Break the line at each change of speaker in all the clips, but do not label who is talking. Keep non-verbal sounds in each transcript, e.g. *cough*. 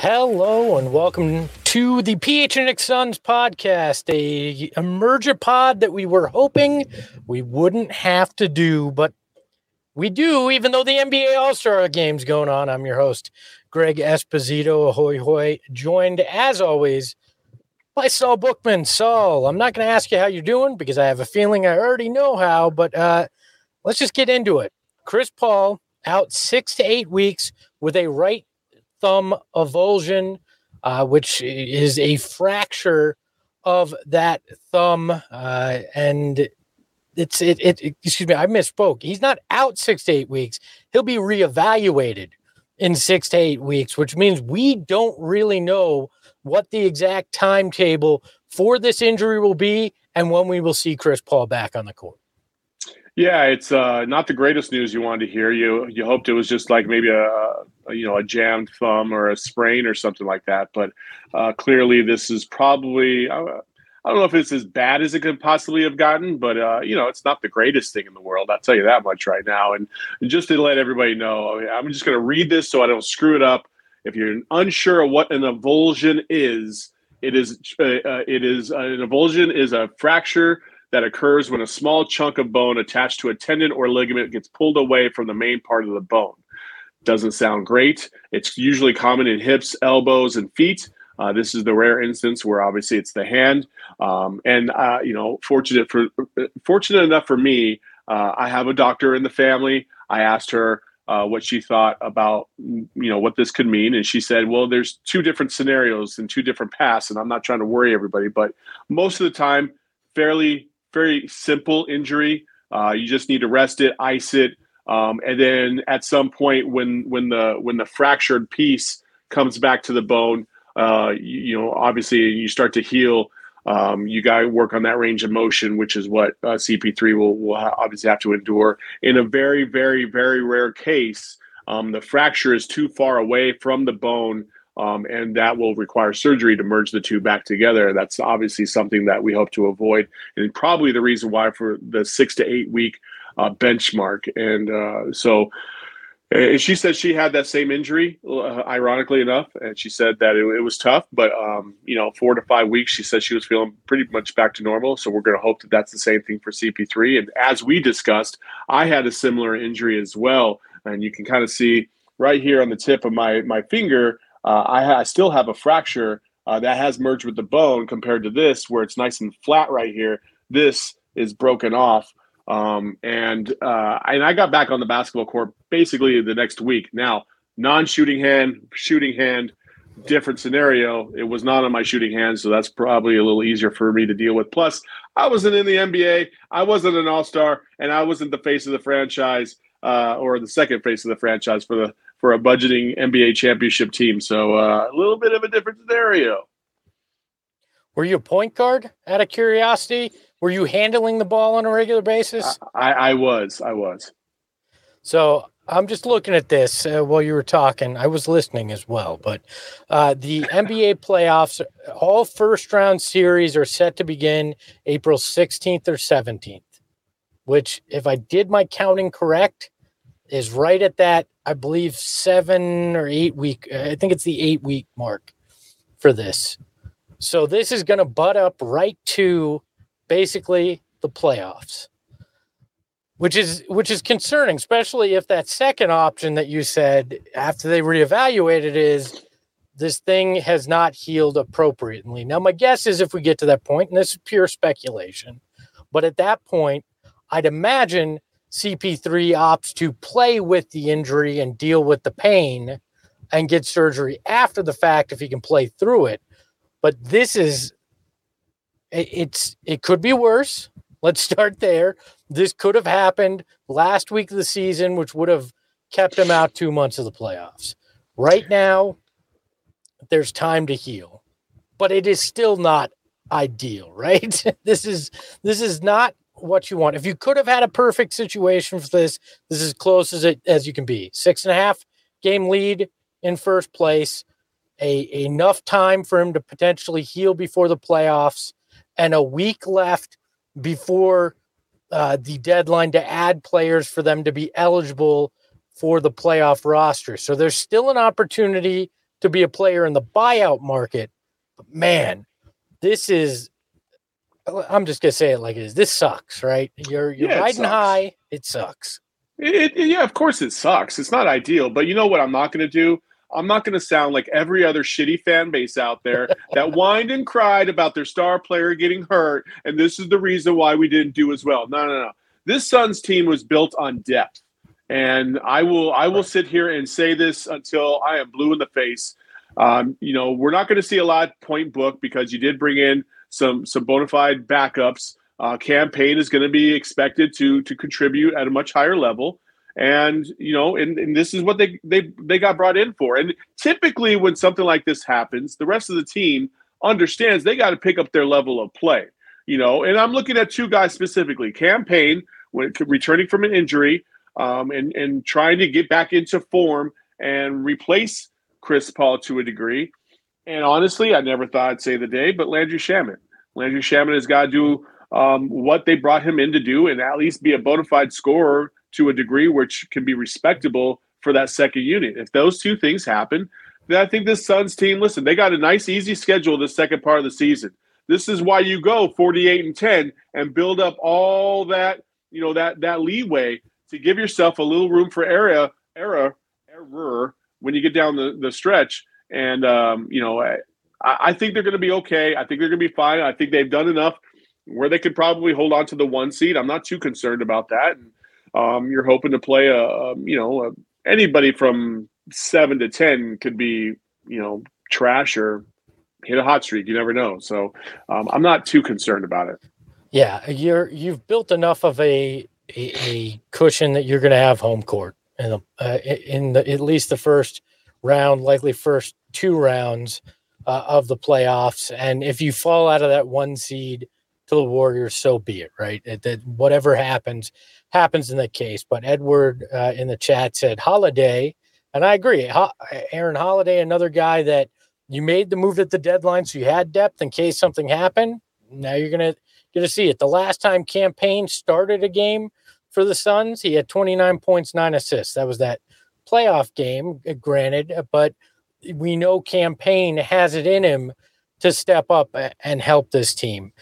Hello and welcome to the PHNX Suns podcast, a emergent pod that we were hoping we wouldn't have to do, but we do, even though the NBA All Star game's going on. I'm your host, Greg Esposito, ahoy hoy, joined as always by Saul Bookman. Saul, I'm not going to ask you how you're doing because I have a feeling I already know how, but uh, let's just get into it. Chris Paul out six to eight weeks with a right thumb avulsion, uh, which is a fracture of that thumb, uh, and it's it, it, it. Excuse me, I misspoke. He's not out six to eight weeks. He'll be reevaluated in six to eight weeks, which means we don't really know what the exact timetable for this injury will be and when we will see Chris Paul back on the court.
Yeah, it's uh, not the greatest news you wanted to hear. You you hoped it was just like maybe a, a you know a jammed thumb or a sprain or something like that, but uh, clearly this is probably uh, I don't know if it's as bad as it could possibly have gotten, but uh, you know it's not the greatest thing in the world. I'll tell you that much right now. And just to let everybody know, I'm just going to read this so I don't screw it up. If you're unsure of what an avulsion is, it is uh, uh, it is uh, an avulsion is a fracture that occurs when a small chunk of bone attached to a tendon or ligament gets pulled away from the main part of the bone. Doesn't sound great. It's usually common in hips, elbows, and feet. Uh, this is the rare instance where obviously it's the hand. Um, and uh, you know, fortunate for fortunate enough for me, uh, I have a doctor in the family. I asked her uh, what she thought about you know what this could mean. And she said well there's two different scenarios and two different paths and i'm not trying to worry everybody but most of the time fairly very simple injury. Uh, you just need to rest it ice it um, and then at some point when when the when the fractured piece comes back to the bone uh, you, you know obviously you start to heal um, you got to work on that range of motion, which is what uh, CP3 will, will obviously have to endure. In a very, very, very rare case, um, the fracture is too far away from the bone, um, and that will require surgery to merge the two back together. That's obviously something that we hope to avoid, and probably the reason why for the six to eight week uh, benchmark. And uh, so, and she said she had that same injury, uh, ironically enough, and she said that it, it was tough, but um, you know, four to five weeks, she said she was feeling pretty much back to normal. So we're going to hope that that's the same thing for CP3. And as we discussed, I had a similar injury as well, and you can kind of see right here on the tip of my my finger, uh, I, ha- I, still have a fracture uh, that has merged with the bone compared to this, where it's nice and flat right here. This is broken off. Um, and uh, and I got back on the basketball court basically the next week. Now, non-shooting hand, shooting hand, different scenario. It was not on my shooting hand, so that's probably a little easier for me to deal with. Plus, I wasn't in the NBA, I wasn't an All Star, and I wasn't the face of the franchise uh, or the second face of the franchise for the for a budgeting NBA championship team. So uh, a little bit of a different scenario.
Were you a point guard? Out of curiosity, were you handling the ball on a regular basis?
I, I was. I was.
So I'm just looking at this uh, while you were talking. I was listening as well, but uh, the *laughs* NBA playoffs, all first round series are set to begin April 16th or 17th, which, if I did my counting correct, is right at that, I believe, seven or eight week. I think it's the eight week mark for this. So this is going to butt up right to basically the playoffs. Which is which is concerning, especially if that second option that you said after they reevaluated is this thing has not healed appropriately. Now, my guess is if we get to that point, and this is pure speculation, but at that point, I'd imagine CP3 opts to play with the injury and deal with the pain and get surgery after the fact if he can play through it. But this is it's it could be worse. Let's *laughs* start there. This could have happened last week of the season, which would have kept him out two months of the playoffs. Right now, there's time to heal, but it is still not ideal, *laughs* right? this is this is not what you want. If you could have had a perfect situation for this, this is as close as it as you can be. Six and a half game lead in first place, a enough time for him to potentially heal before the playoffs, and a week left before uh, the deadline to add players for them to be eligible for the playoff roster. So there's still an opportunity to be a player in the buyout market. But man, this is I'm just gonna say it like it is. This sucks, right? You're you're yeah, riding high. It sucks.
It, it, yeah, of course it sucks. It's not ideal, but you know what? I'm not gonna do. I'm not going to sound like every other shitty fan base out there *laughs* that whined and cried about their star player getting hurt, and this is the reason why we didn't do as well. No, no, no. This Suns team was built on depth, and I will I will sit here and say this until I am blue in the face. Um, you know, we're not going to see a lot point book because you did bring in some some bona fide backups. Uh, Cam Payne is going to be expected to to contribute at a much higher level, and you know, and, and this is what they they they got brought in for. And typically, when something like this happens, the rest of the team understands they got to pick up their level of play. You know, and I'm looking at two guys specifically: Cam Payne, when returning from an injury, um, and and trying to get back into form and replace Chris Paul to a degree. And honestly, I never thought I'd say the day, but Landry Shamet. Landry Shamet has got to do um, what they brought him in to do and at least be a bona fide scorer to a degree which can be respectable for that second unit. If those two things happen, then I think this Suns team, listen, they got a nice, easy schedule the second part of the season. This is why you go 48 and 10 and build up all that, you know, that that leeway to give yourself a little room for error, error, error when you get down the, the stretch. And, um, you know, I, I think they're going to be okay. I think they're going to be fine. I think they've done enough where they could probably hold on to the one seed. I'm not too concerned about that. And, um, you're hoping to play a, a you know, a, anybody from seven to 10 could be, you know, trash or hit a hot streak. You never know. So um, I'm not too concerned about it.
Yeah, you're you've built enough of a a, a cushion that you're going to have home court in the, uh, in the, at least the first round, likely first two rounds uh, of the playoffs. And if you fall out of that one seed to the Warriors, so be it, right? That whatever happens, happens in that case. But Edward uh, in the chat said Holiday, and I agree. Ho- Aaron Holiday, another guy that you made the move at the deadline, so you had depth in case something happened. Now you're gonna to see it. The last time Cam Payne started a game for the Suns. He had 29 points, nine assists. That was that playoff game, uh, granted, uh, but we know Cam Payne has it in him to step up and help this team.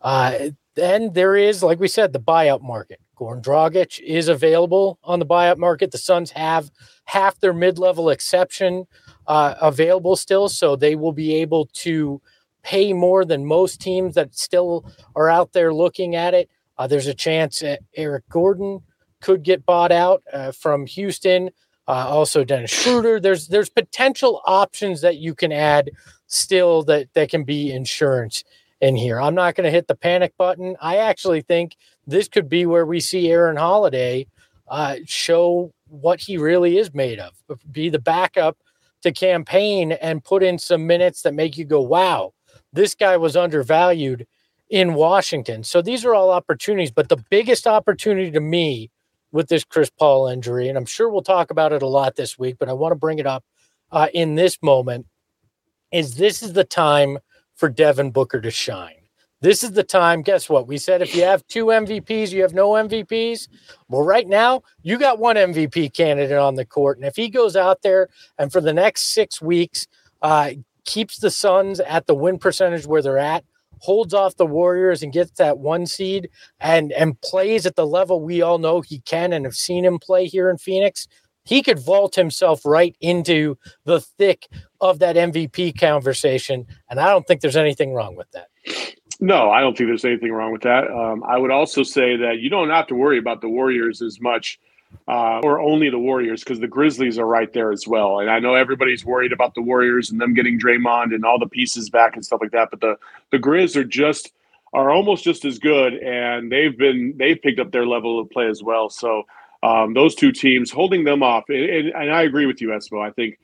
Uh, then there is, like we said, the buyout market. Goran Dragic is available on the buyout market. The Suns have half their mid-level exception uh, available still, so they will be able to pay more than most teams that still are out there looking at it. Uh, there's a chance Eric Gordon could get bought out uh, from Houston. Uh, also, Dennis Schroeder. There's there's potential options that you can add still that that can be insurance in here. I'm not going to hit the panic button. I actually think this could be where we see Aaron Holiday uh, show what he really is made of. Be the backup to Cam Payne and put in some minutes that make you go, "Wow, this guy was undervalued." in Washington. So these are all opportunities, but the biggest opportunity to me with this Chris Paul injury, and I'm sure we'll talk about it a lot this week, but I want to bring it up uh, in this moment, is this is the time for Devin Booker to shine. This is the time. Guess what? We said if you have two MVPs, you have no MVPs. Well, right now, you got one MVP candidate on the court. And if he goes out there and for the next six weeks uh, keeps the Suns at the win percentage where they're at, holds off the Warriors and gets that one seed and and plays at the level we all know he can and have seen him play here in Phoenix, he could vault himself right into the thick of that MVP conversation. And I don't think there's anything wrong with that.
No, I don't think there's anything wrong with that. Um, I would also say that you don't have to worry about the Warriors as much, uh, or only the Warriors, because the Grizzlies are right there as well. And I know everybody's worried about the Warriors and them getting Draymond and all the pieces back and stuff like that. But the the Grizz are just are almost just as good, and they've been they've picked up their level of play as well. So um, those two teams holding them off, and, and, and I agree with you, Espo. I think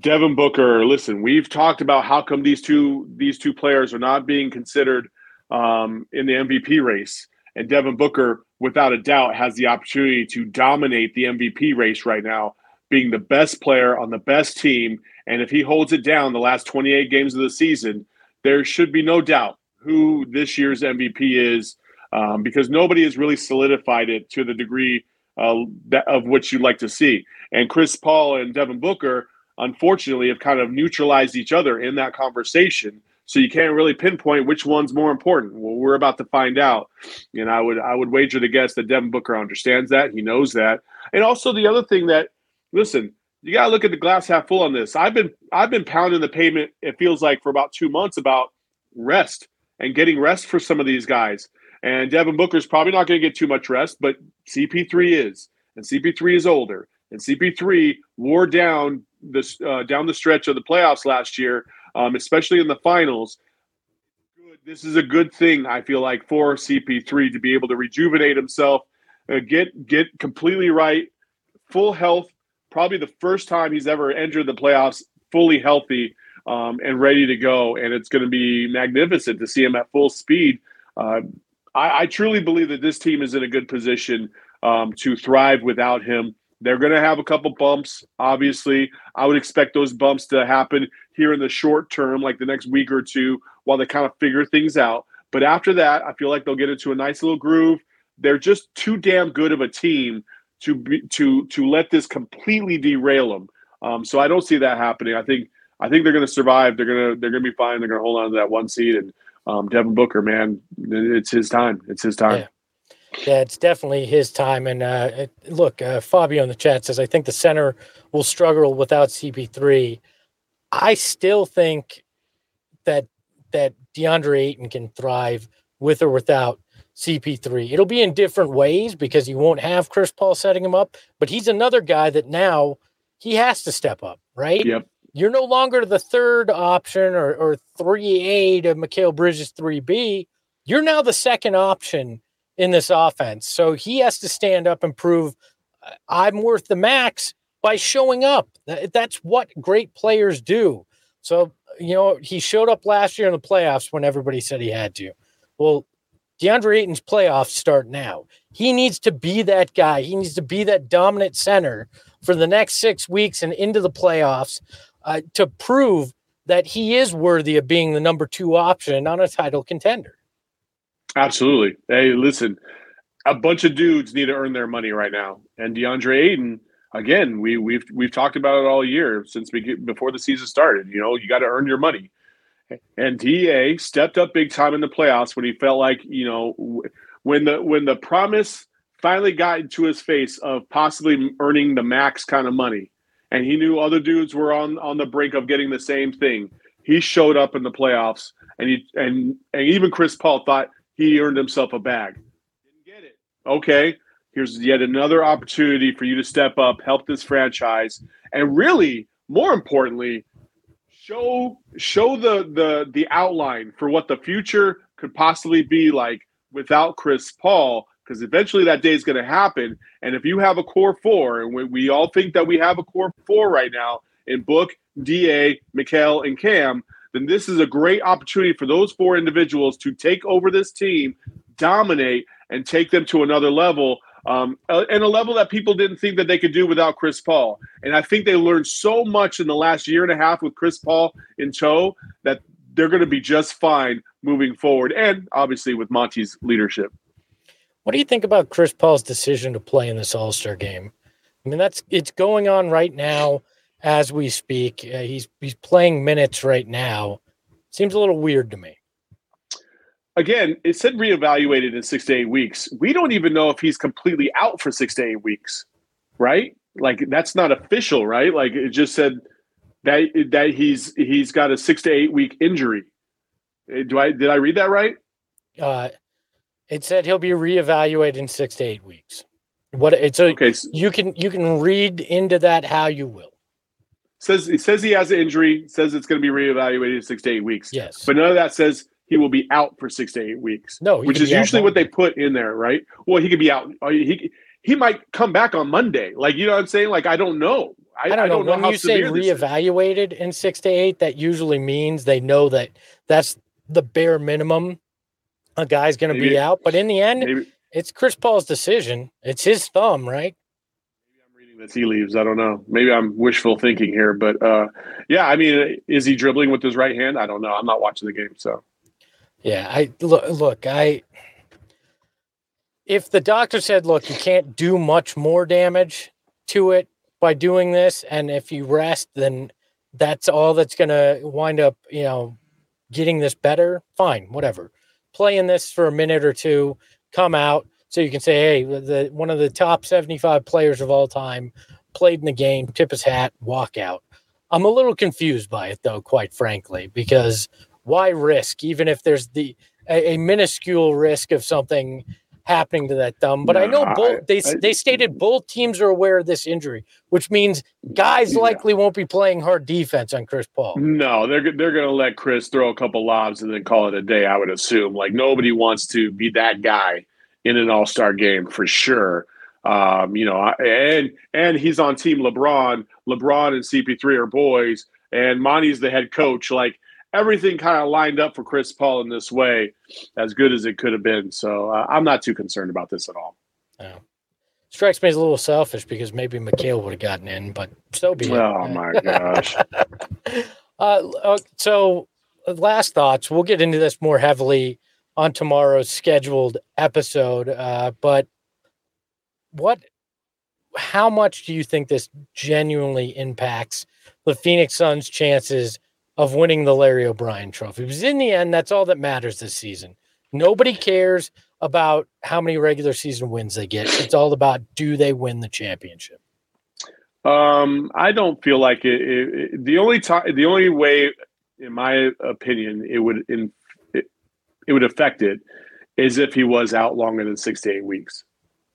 Devin Booker. Listen, we've talked about how come these two these two players are not being considered um, in the MVP race, and Devin Booker, without a doubt, has the opportunity to dominate the MVP race right now, being the best player on the best team. And if he holds it down the last 28 games of the season, there should be no doubt who this year's MVP is, um, because nobody has really solidified it to the degree uh, that, of which you'd like to see. And Chris Paul and Devin Booker unfortunately have kind of neutralized each other in that conversation. So you can't really pinpoint which one's more important. Well, we're about to find out. And I would I would wager to guess that Devin Booker understands that. He knows that. And also the other thing that listen, you gotta look at the glass half full on this. I've been I've been pounding the pavement, it feels like, for about two months about rest and getting rest for some of these guys. And Devin Booker's probably not going to get too much rest, but CP3 is. And CP3 is older. And CP3 wore down this uh, down the stretch of the playoffs last year, um, especially in the finals. This is a good thing I feel like for CP3 to be able to rejuvenate himself, uh, get get completely right, full health. Probably the first time he's ever entered the playoffs fully healthy um, and ready to go, and it's going to be magnificent to see him at full speed. Uh, I, I, truly believe that this team is in a good position um, to thrive without him. They're going to have a couple bumps, obviously. I would expect those bumps to happen here in the short term, like the next week or two, while they kind of figure things out. But after that, I feel like they'll get into a nice little groove. They're just too damn good of a team to be, to to let this completely derail them. Um, so I don't see that happening. I think I think they're going to survive. They're going to they're going to be fine. They're going to hold on to that one seed. And um, Devin Booker, man, it's his time. It's his time.
Yeah. Yeah, it's definitely his time. And uh, look, uh, Fabio in the chat says, I think the center will struggle without CP3. I still think that that DeAndre Ayton can thrive with or without CP3. It'll be in different ways because you won't have Chris Paul setting him up, but he's another guy that now he has to step up, right?
Yep.
You're no longer the third option or, or 3A to Mikal Bridges 3B. You're now the second option in this offense. So he has to stand up and prove I'm worth the max by showing up. That's what great players do. So, you know, he showed up last year in the playoffs when everybody said he had to. Well, DeAndre Ayton's playoffs start now. He needs to be that guy. He needs to be that dominant center for the next six weeks and into the playoffs uh, to prove that he is worthy of being the number two option on a title contender.
Absolutely. Hey, listen, a bunch of dudes need to earn their money right now, and DeAndre Ayton. Again, we we've we've talked about it all year since we, before the season started. You know, you got to earn your money, and Da stepped up big time in the playoffs when he felt like you know when the when the promise finally got into his face of possibly earning the max kind of money, and he knew other dudes were on on the brink of getting the same thing. He showed up in the playoffs, and he and and even Chris Paul thought he earned himself a bag. Didn't get it. Okay, here's yet another opportunity for you to step up, help this franchise, and really, more importantly, show show the the the outline for what the future could possibly be like without Chris Paul. Because eventually that day is going to happen. And if you have a core four, and we, we all think that we have a core four right now in Book, Da, Mikal, and Cam, then this is a great opportunity for those four individuals to take over this team, dominate, and take them to another level. Um, uh, and a level that people didn't think that they could do without Chris Paul. And I think they learned so much in the last year and a half with Chris Paul in tow that they're going to be just fine moving forward. And obviously with Monty's leadership.
What do you think about Chris Paul's decision to play in this All Star game? I mean, that's it's going on right now as we speak. Uh, he's he's playing minutes right now. Seems a little weird to me.
again, it said reevaluated in six to eight weeks. We don't even know if he's completely out for six to eight weeks, right? Like that's not official, right? Like it just said that that he's he's got a six to eight week injury. Eh, do I did I read that right?
Uh, it said he'll be reevaluated in six to eight weeks. What it's a, okay. You can you can read into that how you will.
Says it says he has an injury. Says it's going to be reevaluated in six to eight weeks.
Yes,
but none of that says he will be out for six to eight weeks.
No,
which is usually what they put in there, right? Well, he could be out. Uh, he he might come back on Monday. Like you know what I'm saying? Like I don't know.
I, I, don't, I don't know. know. When you say reevaluated in six to eight, that usually means they know that that's the bare minimum a guy's going to be out. But in the end, maybe, it's Chris Paul's decision. It's his thumb, right?
The tea leaves. I don't know. Maybe I'm wishful thinking here, but uh, yeah. I mean, is he dribbling with his right hand? I don't know. I'm not watching the game, so.
Yeah, I look. Look, I. If the doctor said, "Look, you can't do much more damage to it by doing this," and if you rest, then that's all that's going to wind up, you know, getting this better. Fine, whatever. Play in this for a minute or two, come out, so you can say, "Hey, the one of the top seventy-five players of all time played in the game, tip his hat, walk out." I'm a little confused by it, though, quite frankly, because why risk even if there's the a, a minuscule risk of something happening to that thumb. But no, I know both they I, they stated both teams are aware of this injury, which means guys yeah. likely won't be playing hard defense on Chris Paul.
No, they're they're going to let Chris throw a couple lobs and then call it a day. I would assume. Like nobody wants to be that guy in an All Star game for sure. Um, you know, and and he's on Team LeBron. LeBron and CP3 are boys, and Monty's the head coach. Like everything kind of lined up for Chris Paul in this way, as good as it could have been. So uh, I'm not too concerned about this at all.
Yeah. Strikes me as a little selfish because maybe Mikal would have gotten in, but so be it.
Oh my gosh. *laughs*
Uh, uh, so, last thoughts. We'll get into this more heavily on tomorrow's scheduled episode. Uh, but what, how much do you think this genuinely impacts the Phoenix Suns' chances of winning the Larry O'Brien trophy. Because in the end, that's all that matters this season. Nobody cares about how many regular season wins they get. It's all about do they win the championship.
Um, I don't feel like it. it, it the only time, the only way, in my opinion, it would in it, would affect it is if he was out longer than six to eight weeks.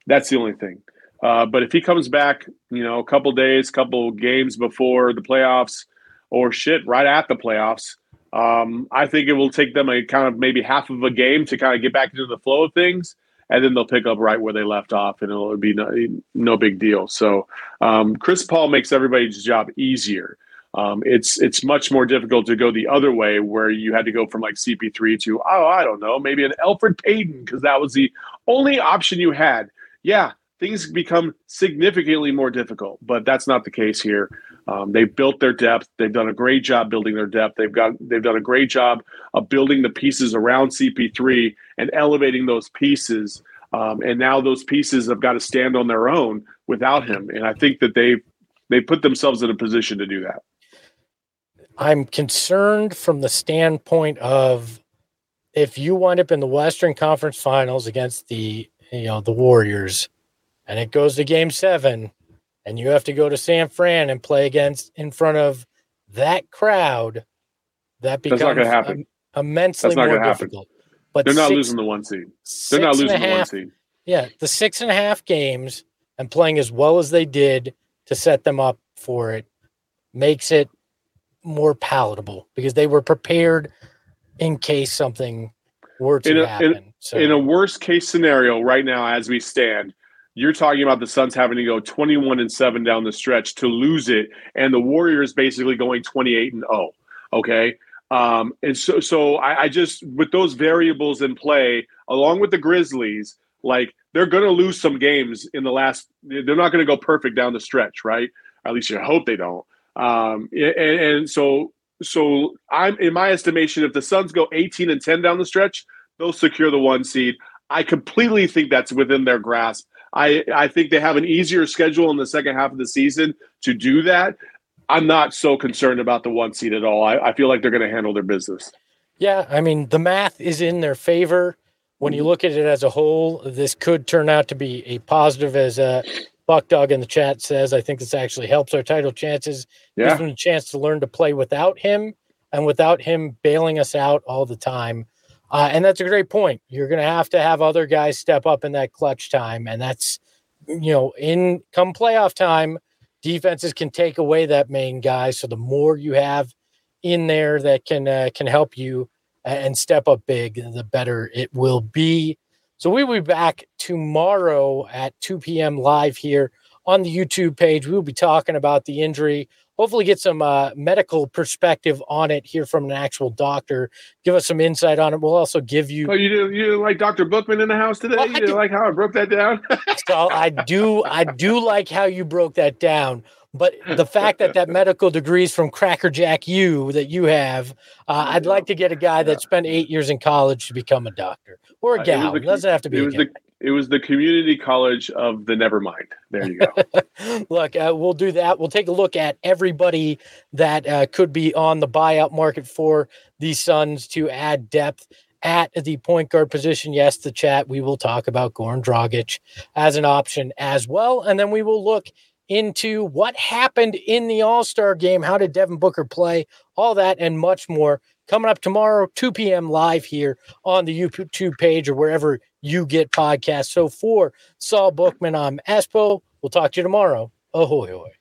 That's the only thing. Uh, but if he comes back, you know, a couple days, couple games before the playoffs, or shit right at the playoffs. Um, I think it will take them a kind of maybe half of a game to kind of get back into the flow of things, and then they'll pick up right where they left off, and it'll be no, no big deal. So um, Chris Paul makes everybody's job easier. Um, it's it's much more difficult to go the other way, where you had to go from like CP3 to oh I don't know maybe an Elfrid Payton because that was the only option you had. Yeah, things become significantly more difficult, but that's not the case here. Um, they've built their depth. They've done a great job building their depth. They've got they've done a great job of building the pieces around CP3 and elevating those pieces. Um, and now those pieces have got to stand on their own without him. And I think that they they put themselves in a position to do that.
I'm concerned from the standpoint of if you wind up in the Western Conference Finals against the you know the Warriors, and it goes to Game Seven and you have to go to San Fran and play against in front of that crowd, that becomes That's not gonna happen. immensely more difficult.
But they're not six, losing the one seed. They're not losing half, the one seed.
Yeah, the six and a half games and playing as well as they did to set them up for it makes it more palatable because they were prepared in case something were to
in a,
happen.
In, so. in a worst case scenario, right now as we stand, you're talking about the Suns having to go 21 and 7 down the stretch to lose it, and the Warriors basically going 28 and 0. Okay. Um, and so, so I, I just, with those variables in play, along with the Grizzlies, like they're going to lose some games in the last, they're not going to go perfect down the stretch, right? At least you hope they don't. Um, and, and so, so I'm in my estimation, if the Suns go 18 and 10 down the stretch, they'll secure the one seed. I completely think that's within their grasp. I, I think they have an easier schedule in the second half of the season to do that. I'm not so concerned about the one seed at all. I, I feel like they're going to handle their business.
Yeah, I mean the math is in their favor. When you look at it as a whole, this could turn out to be a positive, as uh, Buck Dog in the chat says. I think this actually helps our title chances.
Yeah.
Gives them a chance to learn to play without him and without him bailing us out all the time. Uh, and that's a great point. You're going to have to have other guys step up in that clutch time, and that's you know in come playoff time, defenses can take away that main guy. So the more you have in there that can uh, can help you and step up big, the better it will be. So we will be back tomorrow at 2 p.m. live here on the YouTube page. We will be talking about the injury. Hopefully, get some uh, medical perspective on it. Hear from an actual doctor. Give us some insight on it. We'll also give you.
Oh, you do you didn't like Dr. Bookman in the house today?
Oh,
you didn't like how I broke that down?
so I do. I do *laughs* like how you broke that down. But the fact that that *laughs* medical degree is from Cracker Jack U that you have, uh, I'd like to get a guy that spent eight years in college to become a doctor or a
Uh, it
gal.
the-
It doesn't have to be.
it
a
was
gal.
the it was the community college of the Nevermind. There you go. *laughs*
look, uh, we'll do that. We'll take a look at everybody that uh, could be on the buyout market for the Suns to add depth at the point guard position. Yes, the chat. We will talk about Goran Dragic as an option as well, and then we will look into what happened in the All Star game. How did Devin Booker play? All that and much more coming up tomorrow, 2 p.m. live here on the YouTube page or wherever you get podcasts. So for Saul Bookman, I'm Espo. We'll talk to you tomorrow. Ahoy, ahoy.